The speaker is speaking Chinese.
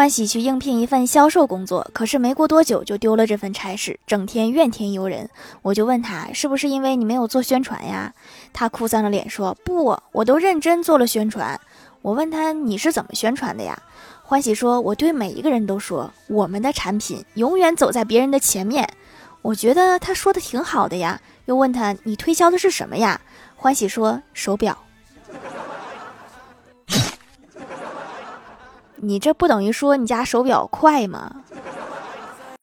欢喜去应聘一份销售工作，可是没过多久就丢了这份差事，整天怨天尤人。我就问他，是不是因为你没有做宣传呀？他哭丧着脸说：“不，我都认真做了宣传。”我问他：“你是怎么宣传的呀？”欢喜说：“我对每一个人都说，我们的产品永远走在别人的前面。”我觉得他说的挺好的呀。又问他：“你推销的是什么呀？”欢喜说：“手表。”你这不等于说你家手表快吗？